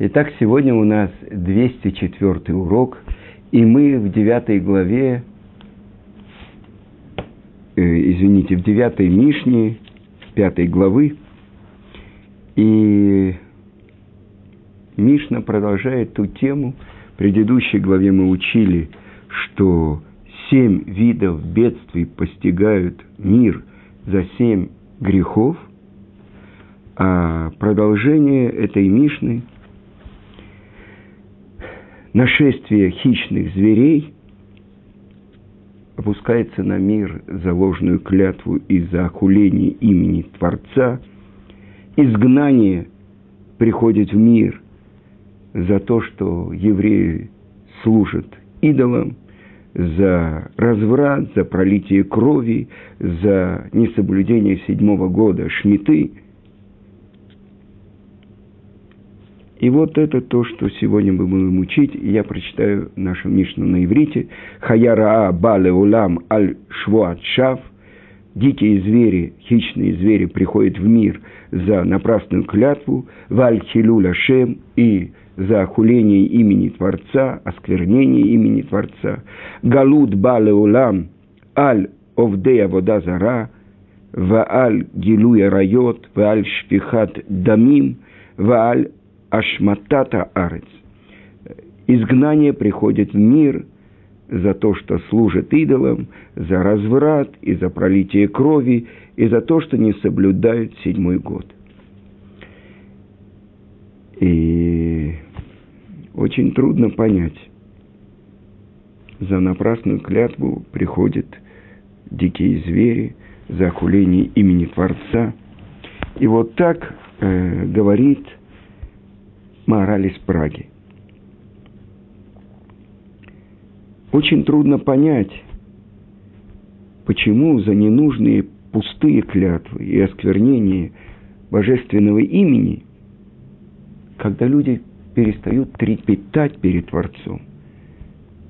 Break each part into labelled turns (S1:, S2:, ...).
S1: Итак, сегодня у нас 204 урок, и мы в 9 главе, э, извините, в 9 Мишне, 5 главы, и Мишна продолжает ту тему. В предыдущей главе мы учили, что семь видов бедствий постигают мир за семь грехов, а продолжение этой Мишны – нашествие хищных зверей опускается на мир за ложную клятву из-за охуления имени Творца, изгнание приходит в мир за то, что евреи служат идолам, за разврат, за пролитие крови, за несоблюдение седьмого года шмиты – И вот это то, что сегодня мы будем учить. Я прочитаю нашу Мишну на иврите. Хаяраа бале улам аль швуат шав. Дикие звери, хищные звери приходят в мир за напрасную клятву. Валь хилюля шем и за охуление имени Творца, осквернение имени Творца. Галут бале улам аль овдея вода зара. Вааль гилуя райот, вааль шпихат дамим, вааль Ашматата Арец. Изгнание приходит в мир за то, что служит идолам, за разврат и за пролитие крови, и за то, что не соблюдают седьмой год. И очень трудно понять. За напрасную клятву приходят дикие звери, за охуление имени Творца. И вот так э, говорит – Маораль из Праги. Очень трудно понять, почему за ненужные пустые клятвы и осквернение божественного имени, когда люди перестают трепетать перед Творцом,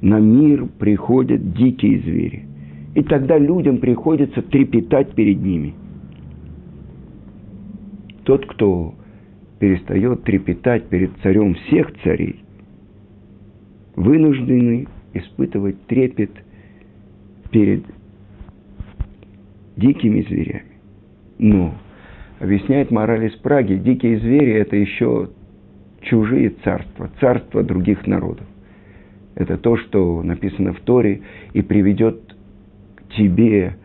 S1: на мир приходят дикие звери. И тогда людям приходится трепетать перед ними. Тот, кто перестает трепетать перед царем всех царей, вынуждены испытывать трепет перед дикими зверями. Но, объясняет мораль из Праги, дикие звери – это еще чужие царства, царства других народов. Это то, что написано в Торе, и приведет к тебе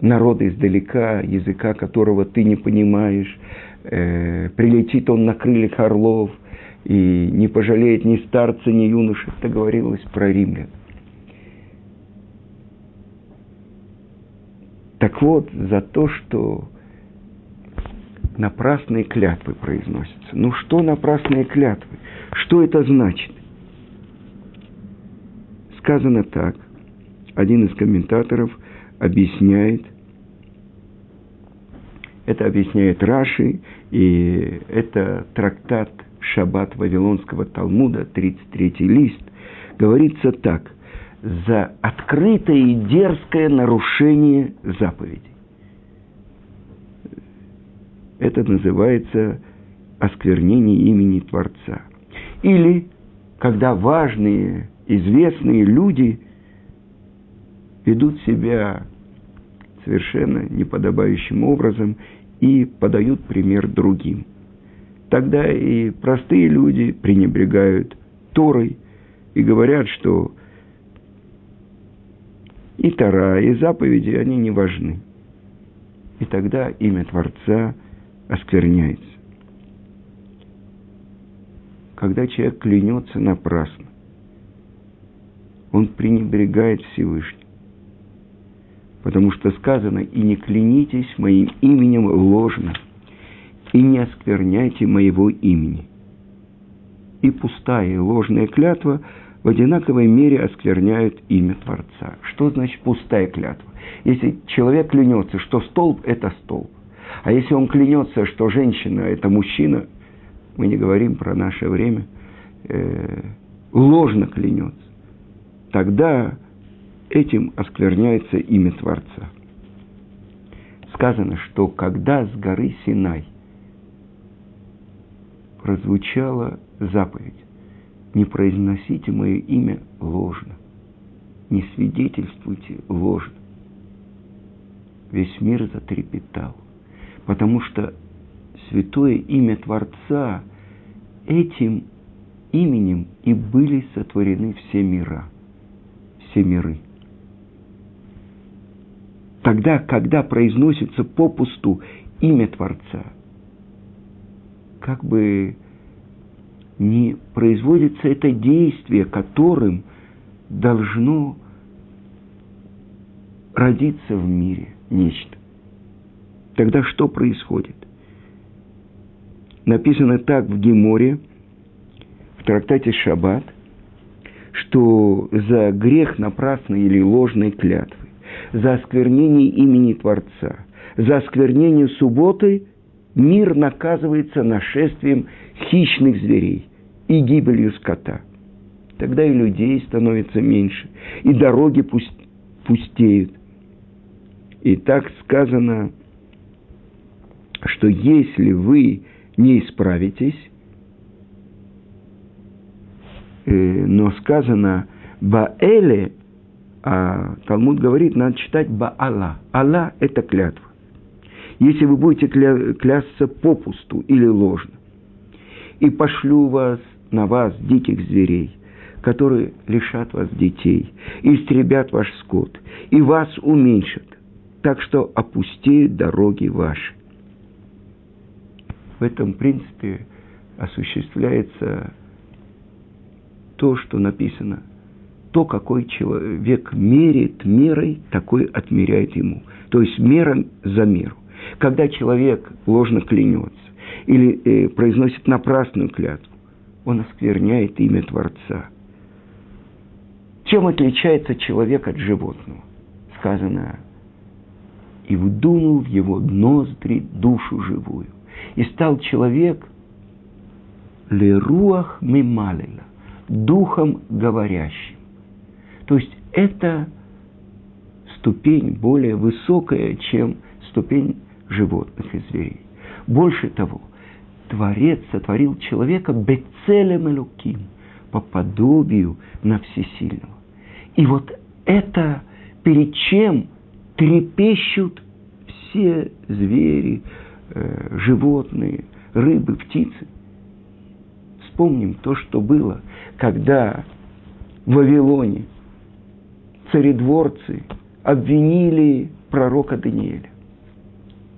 S1: народа издалека, языка которого ты не понимаешь, э, прилетит он на крыльях орлов и не пожалеет ни старца, ни юноши. Это говорилось про римлян. Так вот, за то, что напрасные клятвы произносятся. Ну что напрасные клятвы? Что это значит? Сказано так. Один из комментаторов объясняет – это объясняет Раши, и это трактат Шаббат Вавилонского Талмуда, 33 лист. Говорится так. За открытое и дерзкое нарушение заповедей. Это называется осквернение имени Творца. Или когда важные, известные люди ведут себя совершенно неподобающим образом и подают пример другим. Тогда и простые люди пренебрегают Торой и говорят, что и Тора, и заповеди, они не важны. И тогда имя Творца оскверняется. Когда человек клянется напрасно, он пренебрегает Всевышним. Потому что сказано, и не клянитесь моим именем ложно, и не оскверняйте моего имени. И пустая и ложная клятва в одинаковой мере оскверняют имя Творца. Что значит пустая клятва? Если человек клянется, что столб – это столб, а если он клянется, что женщина – это мужчина, мы не говорим про наше время, э, ложно клянется, тогда этим оскверняется имя Творца. Сказано, что когда с горы Синай прозвучало заповедь. Не произносите мое имя ложно. Не свидетельствуйте ложно. Весь мир затрепетал. Потому что святое имя Творца этим именем и были сотворены все мира, все миры. Тогда, когда произносится попусту имя Творца, как бы не производится это действие, которым должно родиться в мире нечто. Тогда что происходит? Написано так в Геморе, в трактате Шаббат, что за грех напрасной или ложной клятвы, за осквернение имени Творца, за осквернение субботы мир наказывается нашествием хищных зверей и гибелью скота. Тогда и людей становится меньше, и дороги пустеют. И так сказано, что если вы не исправитесь, э, но сказано Баэле, а Талмуд говорит, надо читать Баала. Алла – это клятва. Если вы будете кля- клясться попусту или ложно, и пошлю вас на вас диких зверей, которые лишат вас детей, истребят ваш скот, и вас уменьшат, так что опустеют дороги ваши. В этом принципе осуществляется то, что написано. То, какой человек мерит мерой, такой отмеряет ему. То есть мера за меру. Когда человек ложно клянется или э, произносит напрасную клятву, он оскверняет имя Творца. Чем отличается человек от животного? Сказано, и вдунул в его ноздри душу живую. И стал человек леруах мималила, духом говорящим. То есть это ступень более высокая, чем ступень животных и зверей. Больше того, Творец сотворил человека бецелем элуким, по подобию на всесильного. И вот это перед чем трепещут все звери, э, животные, рыбы, птицы. Вспомним то, что было, когда в Вавилоне царедворцы обвинили пророка Даниэля.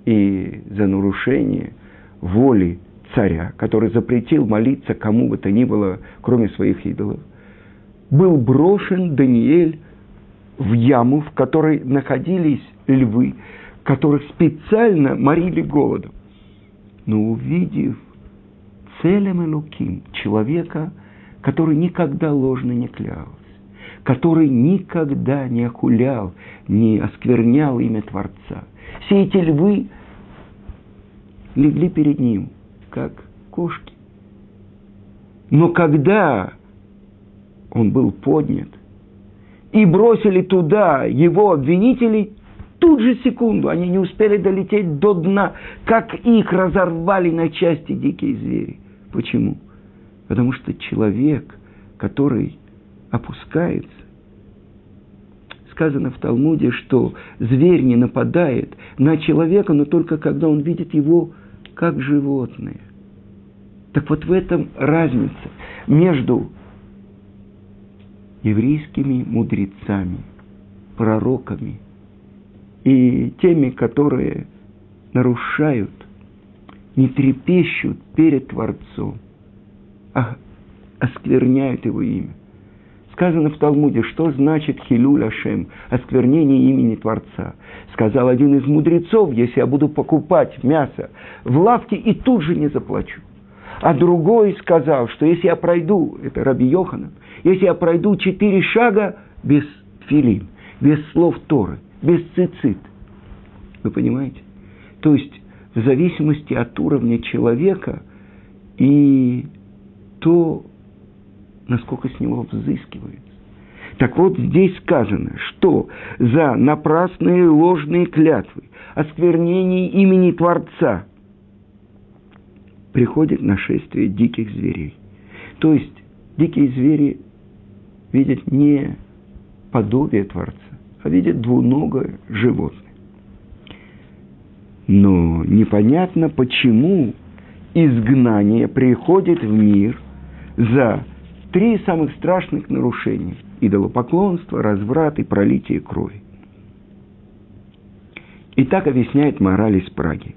S1: И за нарушение воли царя, который запретил молиться кому бы то ни было, кроме своих идолов, был брошен Даниэль в яму, в которой находились львы, которых специально морили голодом. Но увидев целым Элуким, человека, который никогда ложно не клялся, который никогда не охулял, не осквернял имя Творца. Все эти львы легли перед ним, как кошки. Но когда он был поднят, и бросили туда его обвинителей, тут же секунду они не успели долететь до дна, как их разорвали на части дикие звери. Почему? Потому что человек, который опускается, сказано в Талмуде, что зверь не нападает на человека, но только когда он видит его как животное. Так вот в этом разница между еврейскими мудрецами, пророками и теми, которые нарушают, не трепещут перед Творцом, а оскверняют его имя. Сказано в Талмуде, что значит хилюль Ашем, осквернение имени Творца. Сказал один из мудрецов, если я буду покупать мясо в лавке и тут же не заплачу. А другой сказал, что если я пройду, это Раби Йоханан, если я пройду четыре шага без филин, без слов Торы, без цицит. Вы понимаете? То есть в зависимости от уровня человека и то, насколько с него взыскивается. Так вот, здесь сказано, что за напрасные ложные клятвы, осквернение имени Творца приходит нашествие диких зверей. То есть дикие звери видят не подобие Творца, а видят двуногое животное. Но непонятно, почему изгнание приходит в мир за три самых страшных нарушения – идолопоклонство, разврат и пролитие крови. И так объясняет мораль из Праги.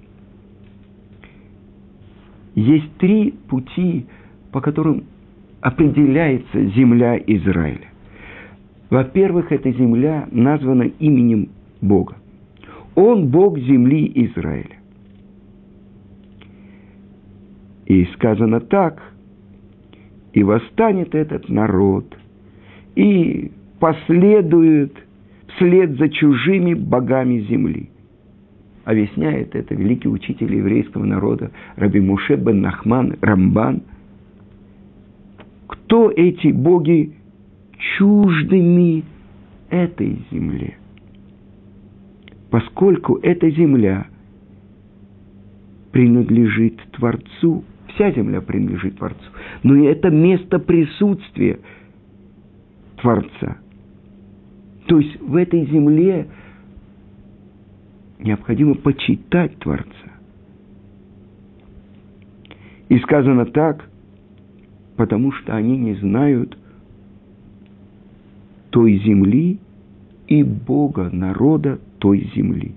S1: Есть три пути, по которым определяется земля Израиля. Во-первых, эта земля названа именем Бога. Он Бог земли Израиля. И сказано так, и восстанет этот народ, и последует вслед за чужими богами земли. Объясняет это великий учитель еврейского народа Раби Муше бен Нахман Рамбан. Кто эти боги чуждыми этой земле? Поскольку эта земля принадлежит Творцу, вся земля принадлежит Творцу, но и это место присутствия Творца. То есть в этой земле необходимо почитать Творца. И сказано так, потому что они не знают той земли и Бога, народа той земли.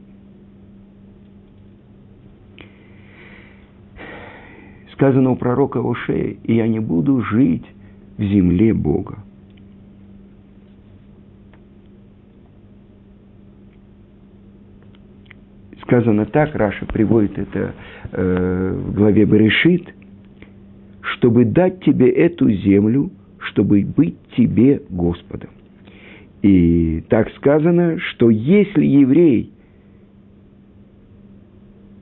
S1: Сказано у пророка Ошея, и я не буду жить в земле Бога. сказано так, Раша приводит это э, в главе Берешит, чтобы дать тебе эту землю, чтобы быть тебе Господом. И так сказано, что если еврей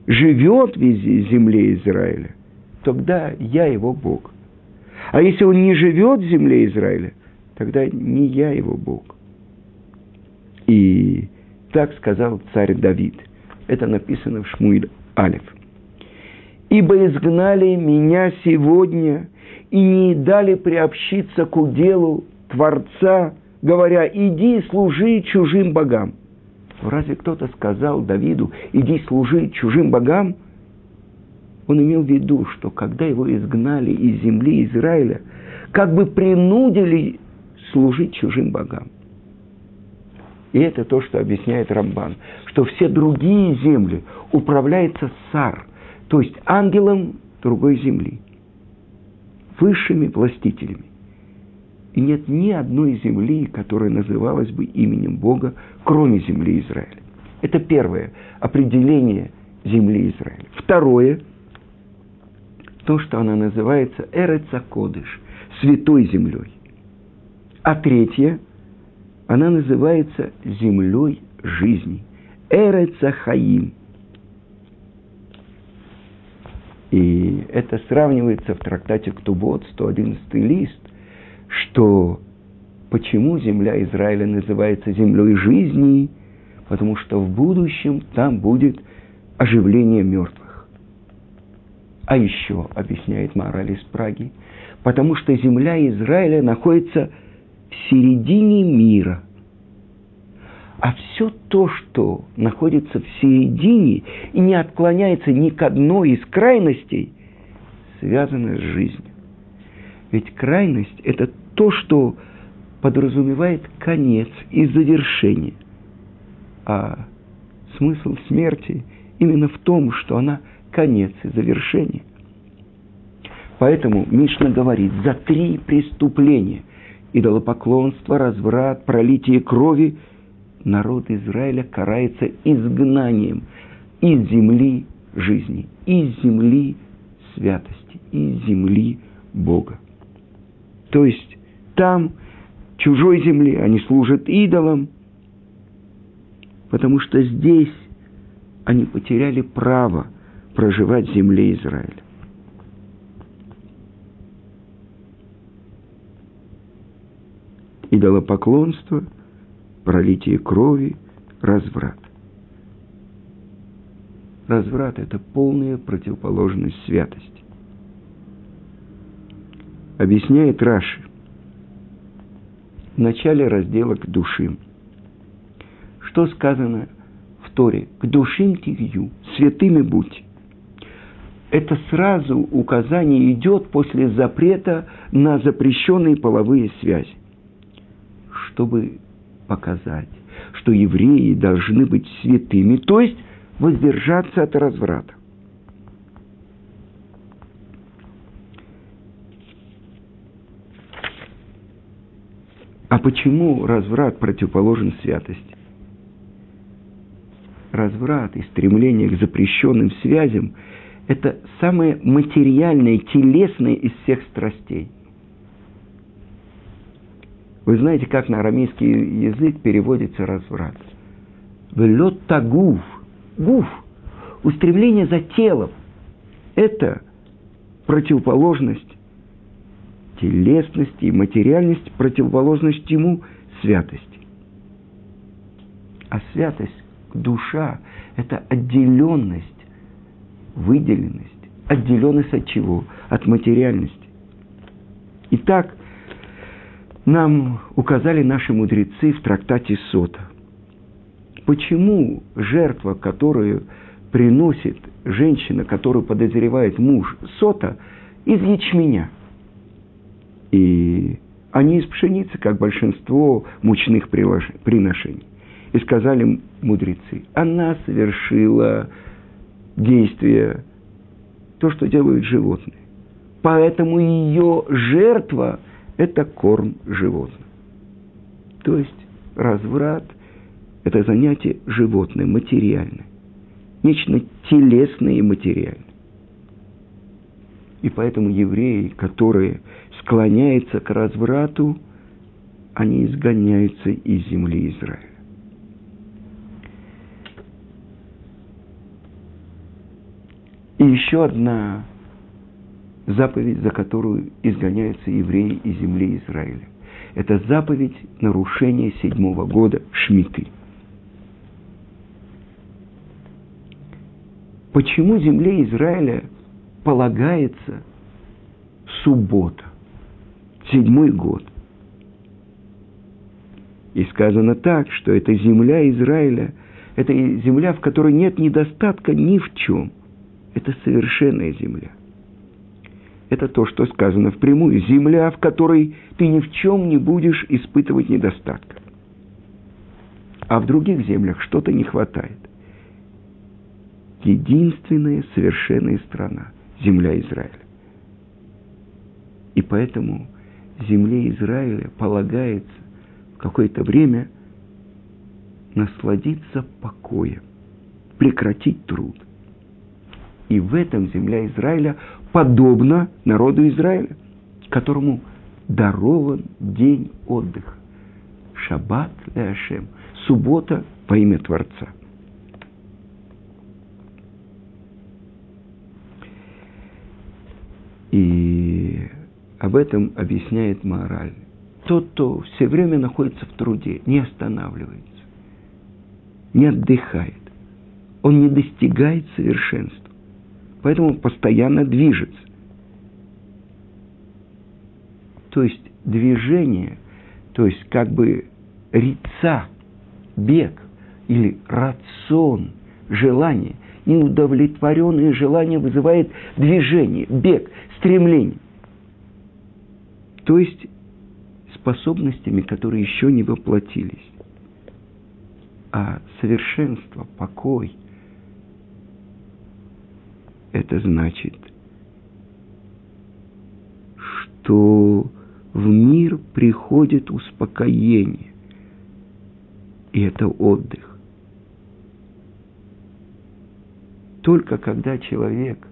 S1: живет в земле Израиля, тогда я его Бог. А если он не живет в земле Израиля, тогда не я его Бог. И так сказал царь Давид – это написано в Шмуиль Алиф. «Ибо изгнали меня сегодня и не дали приобщиться к уделу Творца, говоря, иди служи чужим богам». Разве кто-то сказал Давиду, иди служи чужим богам? Он имел в виду, что когда его изгнали из земли Израиля, как бы принудили служить чужим богам. И это то, что объясняет Рамбан, что все другие земли управляются сар, то есть ангелом другой земли, высшими властителями. И нет ни одной земли, которая называлась бы именем Бога, кроме земли Израиля. Это первое определение земли Израиля. Второе, то, что она называется Эрецакодыш, святой землей. А третье – она называется землей жизни. Эрецахаим. И это сравнивается в трактате Ктубот, 111 лист, что почему земля Израиля называется землей жизни, потому что в будущем там будет оживление мертвых. А еще, объясняет мораль из Праги, потому что земля Израиля находится в середине мира. А все то, что находится в середине и не отклоняется ни к одной из крайностей, связано с жизнью. Ведь крайность – это то, что подразумевает конец и завершение. А смысл смерти именно в том, что она конец и завершение. Поэтому Мишна говорит, за три преступления – идолопоклонство, разврат, пролитие крови, народ Израиля карается изгнанием из земли жизни, из земли святости, из земли Бога. То есть там, чужой земли, они служат идолам, потому что здесь они потеряли право проживать в земле Израиля. идолопоклонство, пролитие крови, разврат. Разврат – это полная противоположность святости. объясняет Раши в начале раздела к душим. Что сказано в Торе? К душим тигью, святыми будь. Это сразу указание идет после запрета на запрещенные половые связи. Чтобы показать, что евреи должны быть святыми, то есть воздержаться от разврата. А почему разврат противоположен святости? Разврат и стремление к запрещенным связям – это самое материальное, телесное из всех страстей. Вы знаете, как на арамейский язык переводится разврат? Велет тагув, гуф, устремление за телом. Это противоположность телесности и материальность, противоположность ему святости. А святость, душа – это отделенность, выделенность. Отделенность от чего? От материальности. Итак, нам указали наши мудрецы в трактате Сота. Почему жертва, которую приносит женщина, которую подозревает муж Сота, из ячменя – и они из пшеницы, как большинство мучных приношений. И сказали мудрецы, она совершила действие, то, что делают животные. Поэтому ее жертва – это корм животным. То есть разврат – это занятие животное, материальное. Нечто телесное и материальное. И поэтому евреи, которые склоняются к разврату, они изгоняются из земли Израиля. И еще одна заповедь, за которую изгоняются евреи из земли Израиля. Это заповедь нарушения седьмого года Шмиты. Почему земле Израиля полагается суббота? седьмой год. И сказано так, что это земля Израиля, это земля, в которой нет недостатка ни в чем. Это совершенная земля. Это то, что сказано впрямую. Земля, в которой ты ни в чем не будешь испытывать недостатка. А в других землях что-то не хватает. Единственная совершенная страна – земля Израиля. И поэтому земле Израиля полагается в какое-то время насладиться покоем, прекратить труд. И в этом земля Израиля подобна народу Израиля, которому дарован день отдыха. Шаббат Леашем. Суббота по имя Творца. И об этом объясняет мораль. Тот, кто все время находится в труде, не останавливается, не отдыхает, он не достигает совершенства. Поэтому постоянно движется. То есть движение, то есть как бы рица, бег или рацион, желание, неудовлетворенное желание вызывает движение, бег, стремление то есть способностями, которые еще не воплотились. А совершенство, покой – это значит, что в мир приходит успокоение, и это отдых. Только когда человек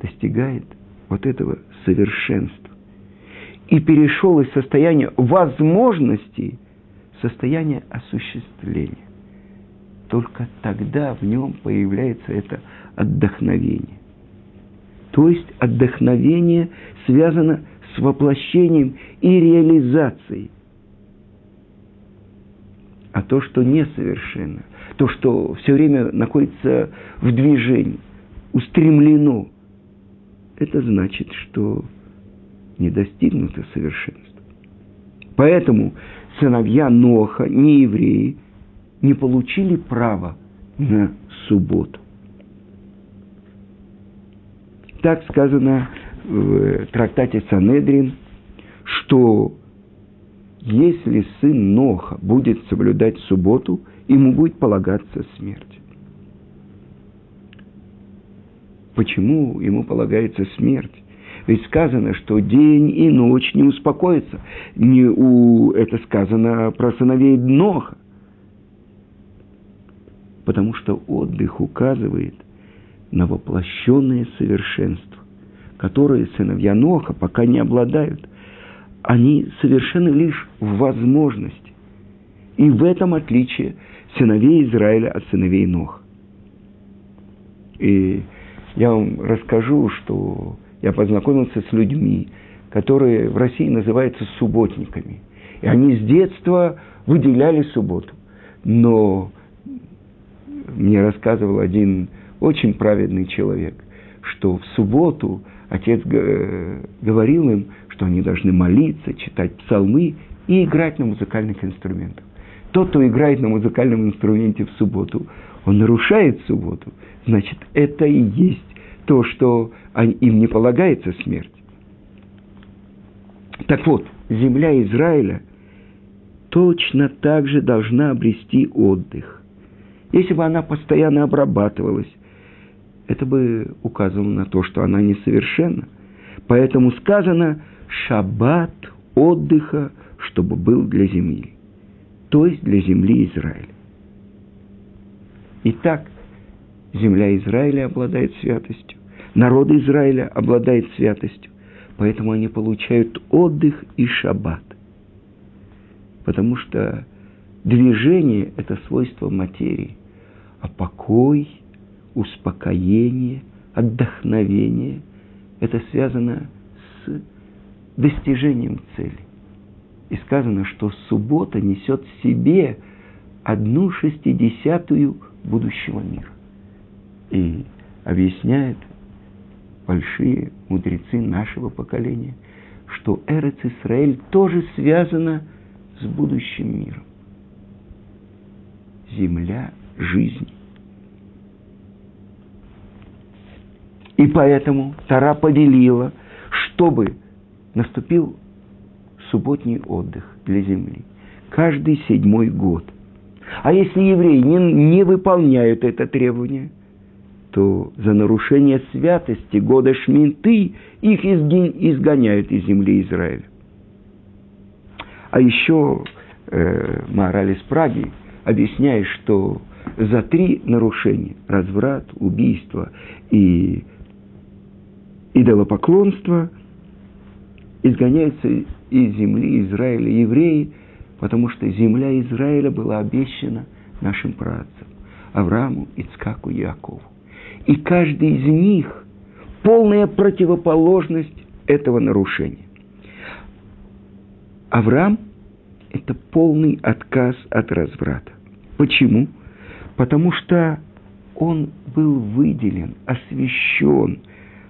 S1: достигает вот этого совершенства, и перешел из состояния возможности в состояние осуществления. Только тогда в нем появляется это отдохновение. То есть отдохновение связано с воплощением и реализацией. А то, что несовершенно, то, что все время находится в движении, устремлено, это значит, что не достигнуто совершенства. Поэтому сыновья Ноха, не евреи, не получили права на субботу. Так сказано в трактате Санедрин, что если сын Ноха будет соблюдать субботу, ему будет полагаться смерть. Почему ему полагается смерть? Ведь сказано, что день и ночь не успокоятся. Не у... Это сказано про сыновей Ноха. Потому что отдых указывает на воплощенное совершенство, которое сыновья Ноха пока не обладают. Они совершенно лишь в возможности. И в этом отличие сыновей Израиля от сыновей Ноха. И я вам расскажу, что я познакомился с людьми, которые в России называются субботниками. И они с детства выделяли субботу. Но мне рассказывал один очень праведный человек, что в субботу отец э, говорил им, что они должны молиться, читать псалмы и играть на музыкальных инструментах. Тот, кто играет на музыкальном инструменте в субботу, он нарушает субботу. Значит, это и есть то, что им не полагается смерть. Так вот, земля Израиля точно так же должна обрести отдых. Если бы она постоянно обрабатывалась, это бы указывало на то, что она несовершенна. Поэтому сказано «шаббат отдыха, чтобы был для земли», то есть для земли Израиля. Итак, земля Израиля обладает святостью, народ Израиля обладает святостью, поэтому они получают отдых и шаббат. Потому что движение – это свойство материи, а покой, успокоение, отдохновение – это связано с достижением цели. И сказано, что суббота несет в себе одну шестидесятую будущего мира. И объясняет большие мудрецы нашего поколения, что Эрец Исраэль тоже связана с будущим миром. Земля жизни. И поэтому Тара повелела, чтобы наступил субботний отдых для земли. Каждый седьмой год. А если евреи не, не выполняют это требование, то за нарушение святости года Шминты их изгоняют из земли Израиля. А еще э, Маораль из Праги объясняет, что за три нарушения – разврат, убийство и идолопоклонство – изгоняются из земли Израиля евреи, потому что земля Израиля была обещана нашим працам – Аврааму, Ицкаку Якову. И каждый из них – полная противоположность этого нарушения. Авраам – это полный отказ от разврата. Почему? Потому что он был выделен, освящен,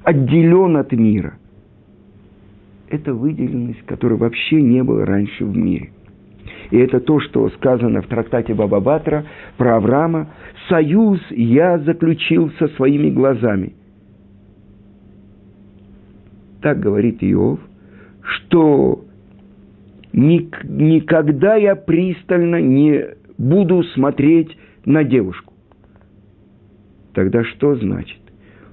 S1: отделен от мира. Это выделенность, которой вообще не было раньше в мире. И это то, что сказано в трактате Баба Батра про Авраама. «Союз я заключил со своими глазами». Так говорит Иов, что никогда я пристально не буду смотреть на девушку. Тогда что значит?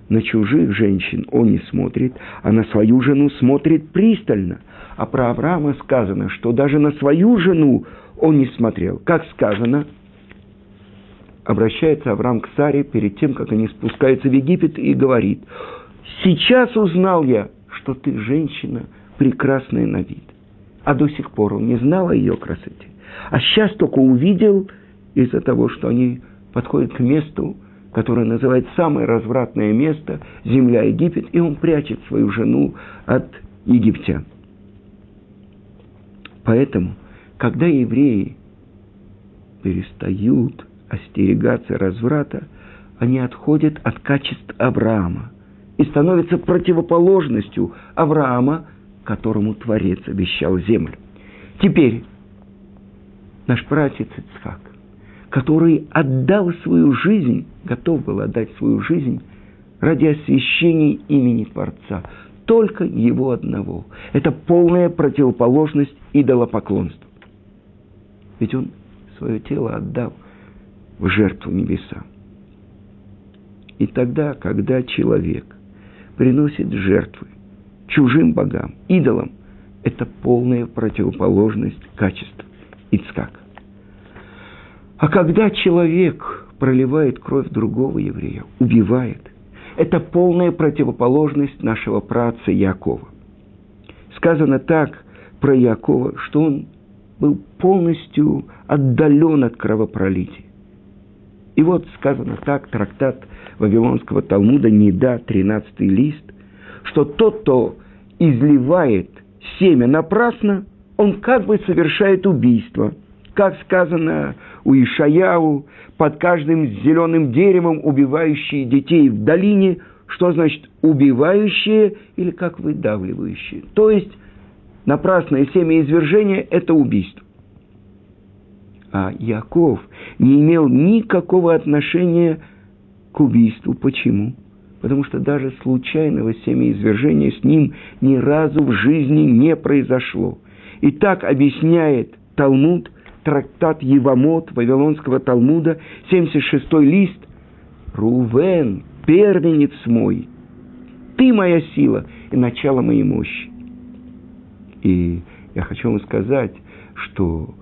S1: На чужих женщин он не смотрит, а на свою жену смотрит пристально. А про Авраама сказано, что даже на свою жену он не смотрел. Как сказано, обращается Авраам к Саре перед тем, как они спускаются в Египет, и говорит, «Сейчас узнал я, что ты женщина прекрасная на вид». А до сих пор он не знал о ее красоте. А сейчас только увидел из-за того, что они подходят к месту, которое называет самое развратное место, земля Египет, и он прячет свою жену от египтян. Поэтому, когда евреи перестают остерегаться разврата, они отходят от качеств Авраама и становятся противоположностью Авраама, которому Творец обещал землю. Теперь наш пратец Ицхак, который отдал свою жизнь, готов был отдать свою жизнь ради освящения имени Творца, только его одного. Это полная противоположность идолопоклонству. Ведь он свое тело отдал в жертву небеса. И тогда, когда человек приносит жертвы чужим богам, идолам, это полная противоположность качеств Ицкака. А когда человек проливает кровь другого еврея, убивает, это полная противоположность нашего праца Якова. Сказано так про Якова, что он был полностью отдален от кровопролития. И вот сказано так, трактат Вавилонского Талмуда, Неда, 13 лист, что тот, кто изливает семя напрасно, он как бы совершает убийство. Как сказано у Ишаяу, под каждым зеленым деревом убивающие детей в долине, что значит убивающие или как выдавливающие. То есть напрасное семя извержения – это убийство. А Яков не имел никакого отношения к убийству. Почему? Потому что даже случайного семяизвержения с ним ни разу в жизни не произошло. И так объясняет Талмуд, трактат Евамот Вавилонского Талмуда, 76 лист. Рувен, первенец мой, ты моя сила и начало моей мощи. И я хочу вам сказать, что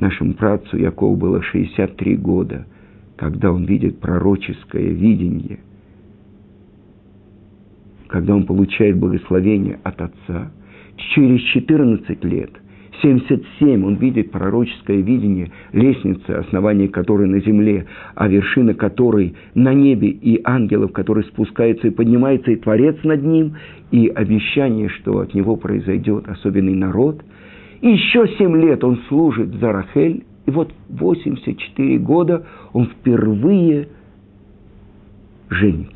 S1: нашему працу Якову было 63 года, когда он видит пророческое видение, когда он получает благословение от Отца. Через 14 лет, 77, он видит пророческое видение лестницы, основание которой на земле, а вершина которой на небе, и ангелов, которые спускаются и поднимаются, и Творец над ним, и обещание, что от него произойдет особенный народ – и еще семь лет он служит за Рахель, и вот 84 года он впервые женится.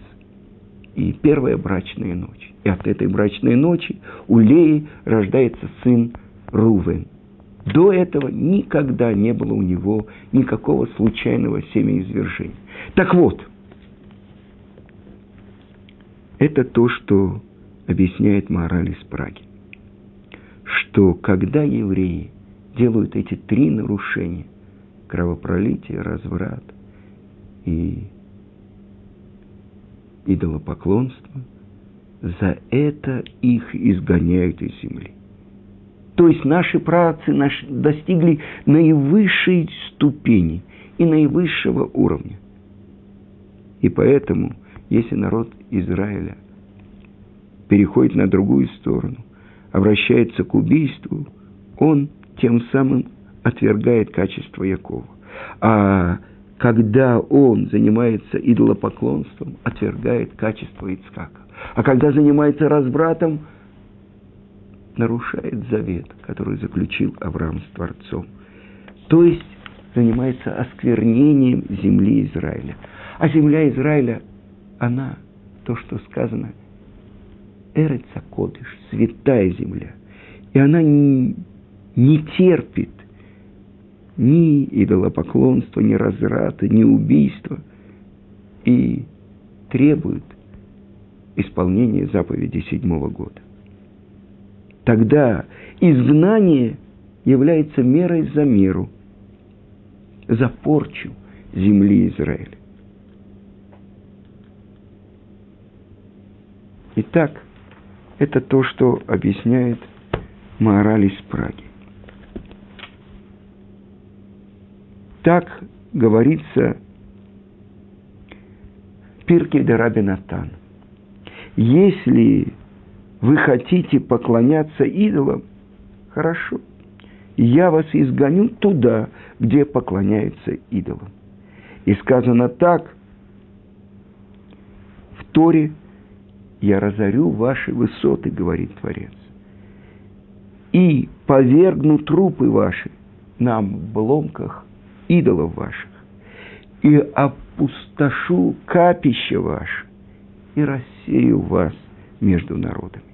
S1: И первая брачная ночь. И от этой брачной ночи у Леи рождается сын Рувен. До этого никогда не было у него никакого случайного семяизвержения. Так вот, это то, что объясняет мораль из Праги что когда евреи делают эти три нарушения – кровопролитие, разврат и идолопоклонство, за это их изгоняют из земли. То есть наши працы достигли наивысшей ступени и наивысшего уровня. И поэтому, если народ Израиля переходит на другую сторону, обращается к убийству, он тем самым отвергает качество Якова. А когда он занимается идолопоклонством, отвергает качество Ицкака. А когда занимается разбратом, нарушает завет, который заключил Авраам с Творцом. То есть занимается осквернением земли Израиля. А земля Израиля, она, то, что сказано, Эреца Кодыш, святая земля. И она не, не терпит ни идолопоклонства, ни разврата, ни убийства. И требует исполнения заповеди седьмого года. Тогда изгнание является мерой за меру, за порчу земли Израиля. Итак, это то, что объясняет мораль из Праги. Так говорится Пирке де Рабинатан. Если вы хотите поклоняться идолам, хорошо, я вас изгоню туда, где поклоняются идолам. И сказано так в Торе я разорю ваши высоты, говорит Творец, и повергну трупы ваши на обломках идолов ваших, и опустошу капище ваше, и рассею вас между народами.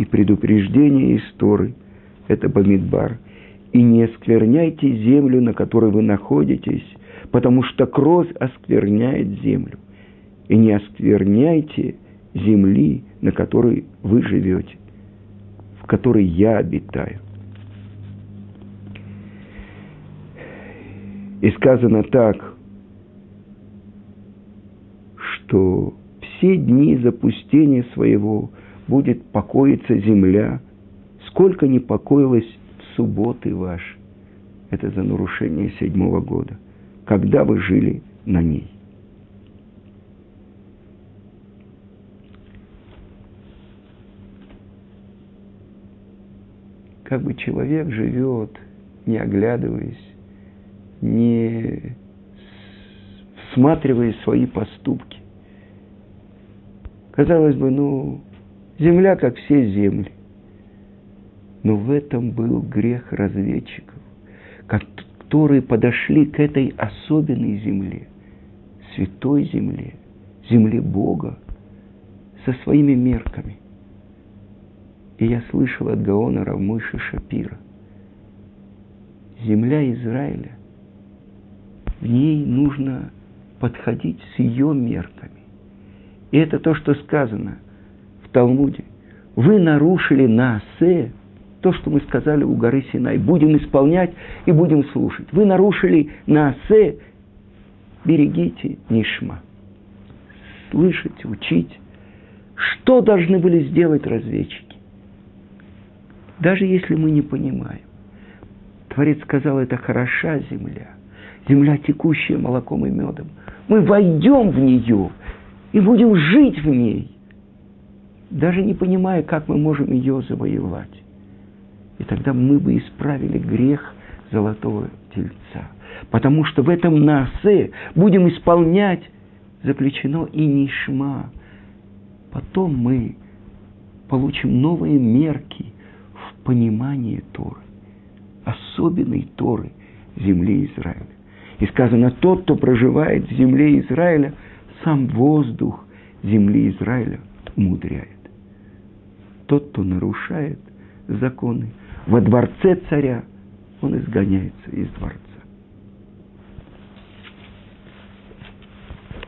S1: И предупреждение истории – это Бамидбар. И не оскверняйте землю, на которой вы находитесь, потому что кровь оскверняет землю. И не оскверняйте земли, на которой вы живете, в которой я обитаю. И сказано так, что все дни запустения своего будет покоиться земля, сколько не покоилась субботы ваши. Это за нарушение седьмого года. Когда вы жили на ней. Как бы человек живет, не оглядываясь, не всматривая свои поступки. Казалось бы, ну, земля, как все земли. Но в этом был грех разведчиков, которые подошли к этой особенной земле, святой земле, земле Бога, со своими мерками. И я слышал от Гаона Равмойши Шапира. Земля Израиля в ней нужно подходить с ее мерками. И это то, что сказано Талмуде. Вы нарушили Наасе, то, что мы сказали у горы Синай. Будем исполнять и будем слушать. Вы нарушили Наасе, берегите Нишма. Слышать, учить. Что должны были сделать разведчики? Даже если мы не понимаем. Творец сказал, это хороша земля – земля, текущая молоком и медом. Мы войдем в нее и будем жить в ней, даже не понимая, как мы можем ее завоевать. И тогда мы бы исправили грех золотого тельца. Потому что в этом насе будем исполнять заключено и нишма. Потом мы получим новые мерки в понимании Торы, особенной Торы земли Израиля. И сказано, тот, кто проживает в земле Израиля, сам воздух земли Израиля умудряет. Тот, кто нарушает законы во дворце царя, он изгоняется из дворца.